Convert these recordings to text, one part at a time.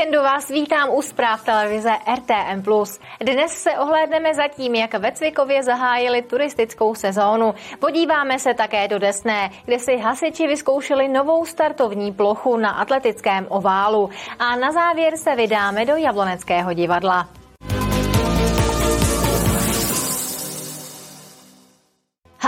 Víkendu vás vítám u zpráv televize RTM+. Dnes se ohlédneme za tím, jak ve Cvikově zahájili turistickou sezónu. Podíváme se také do Desné, kde si hasiči vyzkoušeli novou startovní plochu na atletickém oválu. A na závěr se vydáme do Jabloneckého divadla.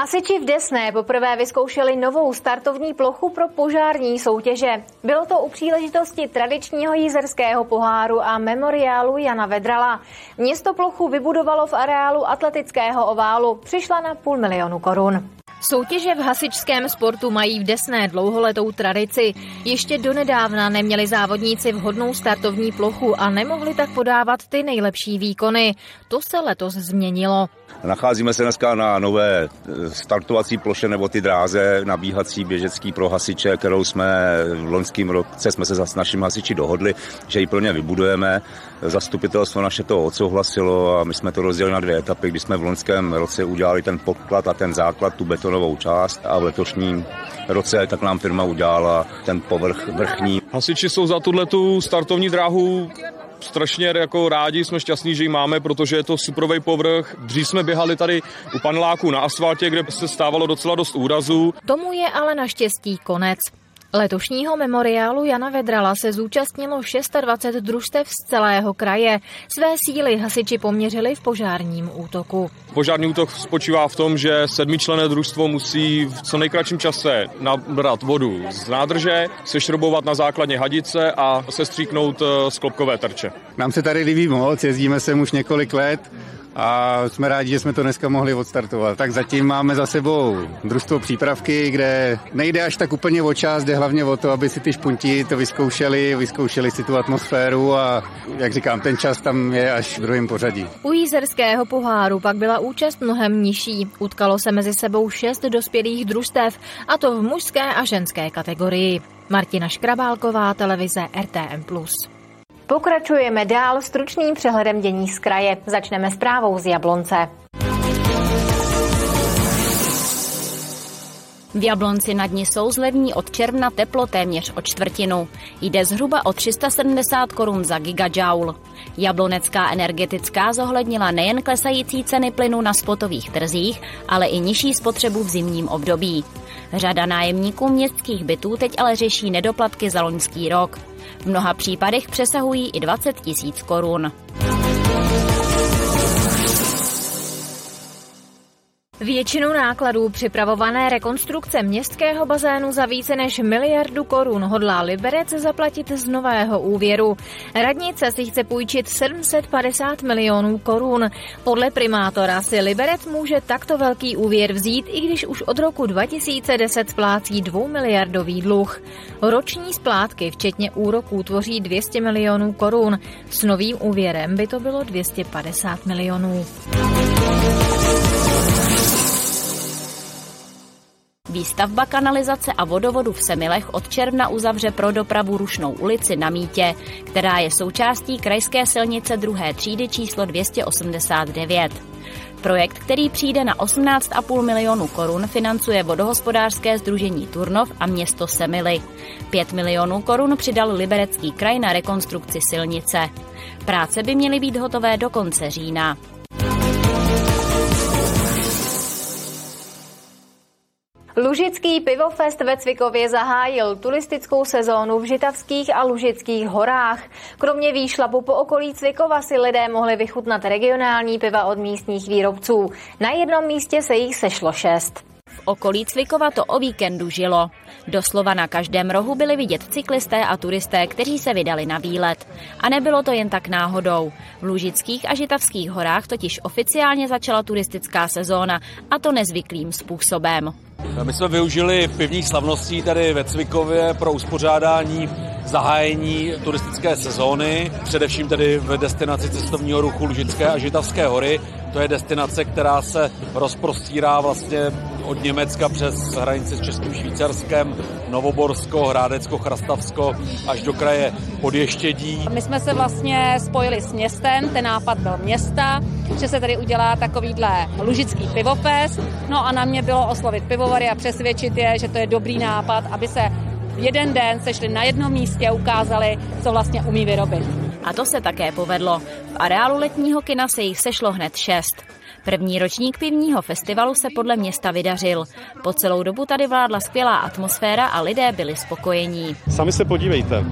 Hasiči v Desné poprvé vyzkoušeli novou startovní plochu pro požární soutěže. Bylo to u příležitosti tradičního jízerského poháru a memoriálu Jana Vedrala. Město plochu vybudovalo v areálu atletického oválu. Přišla na půl milionu korun. Soutěže v hasičském sportu mají v Desné dlouholetou tradici. Ještě donedávna neměli závodníci vhodnou startovní plochu a nemohli tak podávat ty nejlepší výkony. To se letos změnilo. Nacházíme se dneska na nové eh, startovací ploše nebo ty dráze nabíhací běžecký pro hasiče, kterou jsme v loňském roce jsme se s našimi hasiči dohodli, že ji plně vybudujeme. Zastupitelstvo naše to odsouhlasilo a my jsme to rozdělili na dvě etapy, kdy jsme v loňském roce udělali ten podklad a ten základ, tu betonovou část a v letošním roce tak nám firma udělala ten povrch vrchní. Hasiči jsou za tuhle startovní dráhu strašně jako rádi, jsme šťastní, že ji máme, protože je to suprový povrch. Dřív jsme běhali tady u paneláku na asfaltě, kde se stávalo docela dost úrazů. Tomu je ale naštěstí konec. Letošního memoriálu Jana Vedrala se zúčastnilo 26 družstev z celého kraje. Své síly hasiči poměřili v požárním útoku. Požární útok spočívá v tom, že sedmičlené družstvo musí v co nejkratším čase nabrat vodu z nádrže, sešrobovat na základně hadice a sestříknout eh, sklopkové terče. Nám se tady líbí moc, jezdíme sem už několik let a jsme rádi, že jsme to dneska mohli odstartovat. Tak zatím máme za sebou družstvo přípravky, kde nejde až tak úplně o čas, jde hlavně o to, aby si ty špunti to vyzkoušeli, vyzkoušeli si tu atmosféru a jak říkám, ten čas tam je až v druhém pořadí. U jízerského poháru pak byla účast mnohem nižší. Utkalo se mezi sebou šest dospělých družstev, a to v mužské a ženské kategorii. Martina Škrabálková, televize RTM+. Pokračujeme dál stručným přehledem dění z kraje. Začneme zprávou z Jablonce. V Jablonci nad ní jsou zlevní od června teplo téměř o čtvrtinu. Jde zhruba o 370 korun za gigajoule. Jablonecká energetická zohlednila nejen klesající ceny plynu na spotových trzích, ale i nižší spotřebu v zimním období. Řada nájemníků městských bytů teď ale řeší nedoplatky za loňský rok. V mnoha případech přesahují i 20 tisíc korun. Většinu nákladů připravované rekonstrukce městského bazénu za více než miliardu korun hodlá Liberec zaplatit z nového úvěru. Radnice si chce půjčit 750 milionů korun. Podle primátora si Liberec může takto velký úvěr vzít, i když už od roku 2010 splácí 2 miliardový dluh. Roční splátky, včetně úroků, tvoří 200 milionů korun. S novým úvěrem by to bylo 250 milionů. Výstavba kanalizace a vodovodu v Semilech od června uzavře pro dopravu Rušnou ulici na Mítě, která je součástí krajské silnice druhé třídy číslo 289. Projekt, který přijde na 18,5 milionů korun, financuje vodohospodářské združení Turnov a město Semily. 5 milionů korun přidal Liberecký kraj na rekonstrukci silnice. Práce by měly být hotové do konce října. Lužický pivofest ve Cvikově zahájil turistickou sezónu v Žitavských a Lužických horách. Kromě výšlapu po okolí Cvikova si lidé mohli vychutnat regionální piva od místních výrobců. Na jednom místě se jich sešlo šest. V okolí Cvikova to o víkendu žilo. Doslova na každém rohu byli vidět cyklisté a turisté, kteří se vydali na výlet. A nebylo to jen tak náhodou. V Lužických a Žitavských horách totiž oficiálně začala turistická sezóna a to nezvyklým způsobem. My jsme využili pivních slavností tady ve Cvikově pro uspořádání zahájení turistické sezóny, především tedy v destinaci cestovního ruchu Lužické a Žitavské hory. To je destinace, která se rozprostírá vlastně od Německa přes hranici s Českým Švýcarskem, Novoborsko, Hrádecko, Chrastavsko až do kraje Podještědí. My jsme se vlastně spojili s městem, ten nápad byl města, že se tady udělá takovýhle lužický pivofest. No a na mě bylo oslovit pivovary a přesvědčit je, že to je dobrý nápad, aby se v jeden den sešli na jednom místě a ukázali, co vlastně umí vyrobit. A to se také povedlo. V areálu letního kina se jich sešlo hned šest. První ročník pivního festivalu se podle města vydařil. Po celou dobu tady vládla skvělá atmosféra a lidé byli spokojení. Sami se podívejte.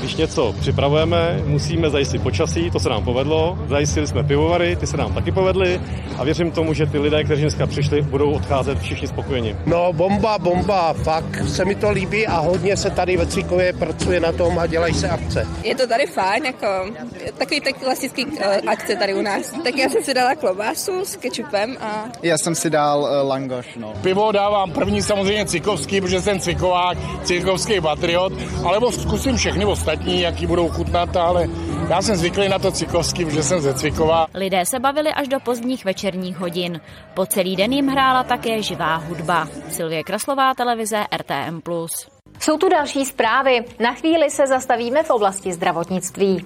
Když něco připravujeme, musíme zajistit počasí, to se nám povedlo. Zajistili jsme pivovary, ty se nám taky povedly a věřím tomu, že ty lidé, kteří dneska přišli, budou odcházet všichni spokojeni. No bomba, bomba, fakt se mi to líbí a hodně se tady ve Cvikově pracuje na tom a dělají se akce. Je to tady fajn, jako takový tak klasický uh, akce tady u nás. Tak já jsem si dala klobásu s kečupem a... Já jsem si dal uh, langoš, no. Pivo dávám první samozřejmě Cvikovský, protože jsem Cvikovák, Cvikovský patriot, alebo zkusím všechny ostatní ostatní, jaký budou chutnat, ale já jsem zvyklý na to cyklovský, protože jsem ze Cvikova. Lidé se bavili až do pozdních večerních hodin. Po celý den jim hrála také živá hudba. Silvie Kraslová, televize RTM+. Jsou tu další zprávy. Na chvíli se zastavíme v oblasti zdravotnictví.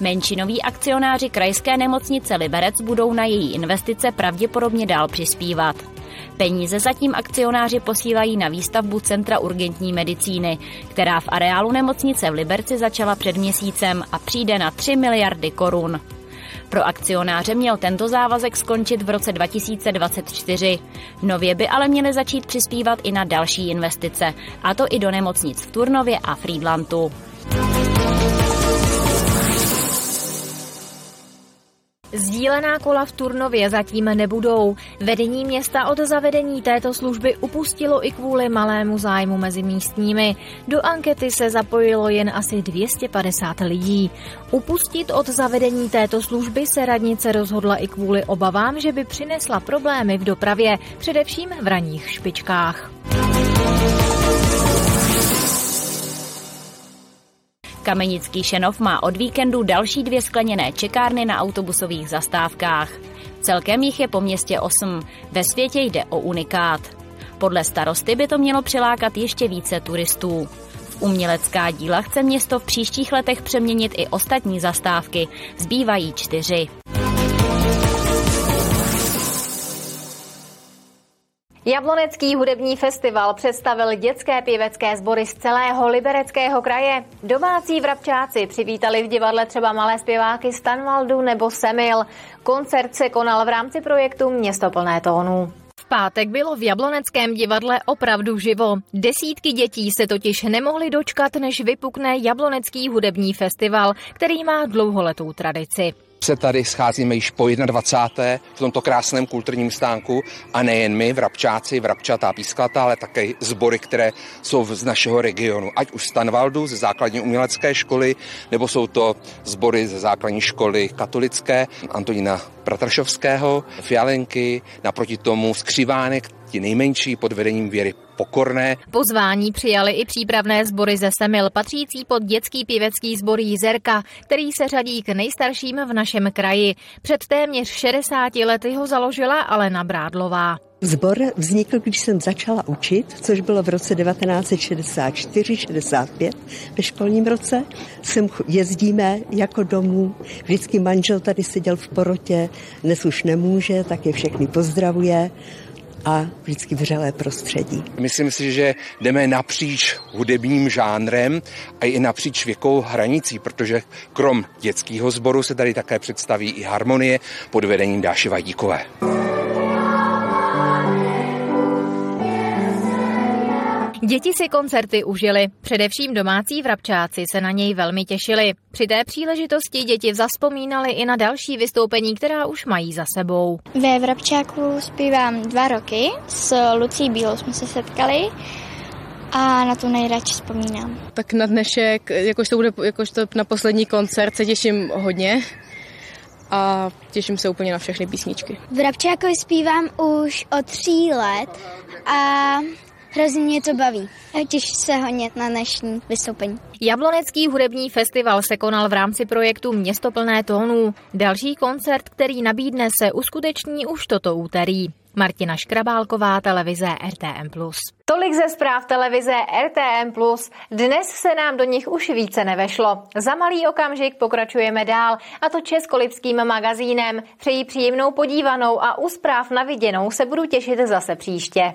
Menšinoví akcionáři krajské nemocnice Liberec budou na její investice pravděpodobně dál přispívat. Peníze zatím akcionáři posílají na výstavbu Centra urgentní medicíny, která v areálu nemocnice v Liberci začala před měsícem a přijde na 3 miliardy korun. Pro akcionáře měl tento závazek skončit v roce 2024. Nově by ale měly začít přispívat i na další investice, a to i do nemocnic v Turnově a Friedlandu. Sdílená kola v Turnově zatím nebudou. Vedení města od zavedení této služby upustilo i kvůli malému zájmu mezi místními. Do ankety se zapojilo jen asi 250 lidí. Upustit od zavedení této služby se radnice rozhodla i kvůli obavám, že by přinesla problémy v dopravě, především v ranních špičkách. Kamenický Šenov má od víkendu další dvě skleněné čekárny na autobusových zastávkách. Celkem jich je po městě 8. Ve světě jde o unikát. Podle starosty by to mělo přilákat ještě více turistů. V umělecká díla chce město v příštích letech přeměnit i ostatní zastávky. Zbývají čtyři. Jablonecký hudební festival představil dětské pěvecké sbory z celého libereckého kraje. Domácí vrabčáci přivítali v divadle třeba malé zpěváky Stanvaldu nebo Semil. Koncert se konal v rámci projektu Město plné tónů. V pátek bylo v Jabloneckém divadle opravdu živo. Desítky dětí se totiž nemohly dočkat, než vypukne Jablonecký hudební festival, který má dlouholetou tradici se tady scházíme již po 21. v tomto krásném kulturním stánku a nejen my, vrabčáci, vrabčatá písklata, ale také sbory, které jsou z našeho regionu. Ať už z Tanvaldu, ze základní umělecké školy, nebo jsou to sbory ze základní školy katolické Antonína Pratrašovského, Fialenky, naproti tomu Skřivánek, ti nejmenší pod vedením Věry Pokorné. Pozvání přijali i přípravné sbory ze Semil, patřící pod dětský pěvecký sbor Jízerka, který se řadí k nejstarším v našem kraji. Před téměř 60 lety ho založila Alena Brádlová. Zbor vznikl, když jsem začala učit, což bylo v roce 1964-65 ve školním roce. Sem jezdíme jako domů, vždycky manžel tady seděl v porotě, dnes už nemůže, tak je všechny pozdravuje a vždycky vřelé prostředí. Myslím si, že jdeme napříč hudebním žánrem a i napříč věkou hranicí, protože krom dětského sboru se tady také představí i harmonie pod vedením Dáši Vajdíkové. Děti si koncerty užili, především domácí vrabčáci se na něj velmi těšili. Při té příležitosti děti zaspomínali i na další vystoupení, která už mají za sebou. Ve Vrabčáku zpívám dva roky, s Lucí Bílou jsme se setkali a na to nejradši vzpomínám. Tak na dnešek, jakož to bude jakož to na poslední koncert, se těším hodně a těším se úplně na všechny písničky. V Rabčákovi zpívám už od tří let a Hrozně mě to baví. Těším se hodně na dnešní vystoupení. Jablonecký hudební festival se konal v rámci projektu Město plné tónů. Další koncert, který nabídne, se uskuteční už toto úterý. Martina Škrabálková, televize RTM+. Tolik ze zpráv televize RTM+. Dnes se nám do nich už více nevešlo. Za malý okamžik pokračujeme dál, a to Českolipským magazínem. Přeji příjemnou podívanou a u zpráv na viděnou se budu těšit zase příště.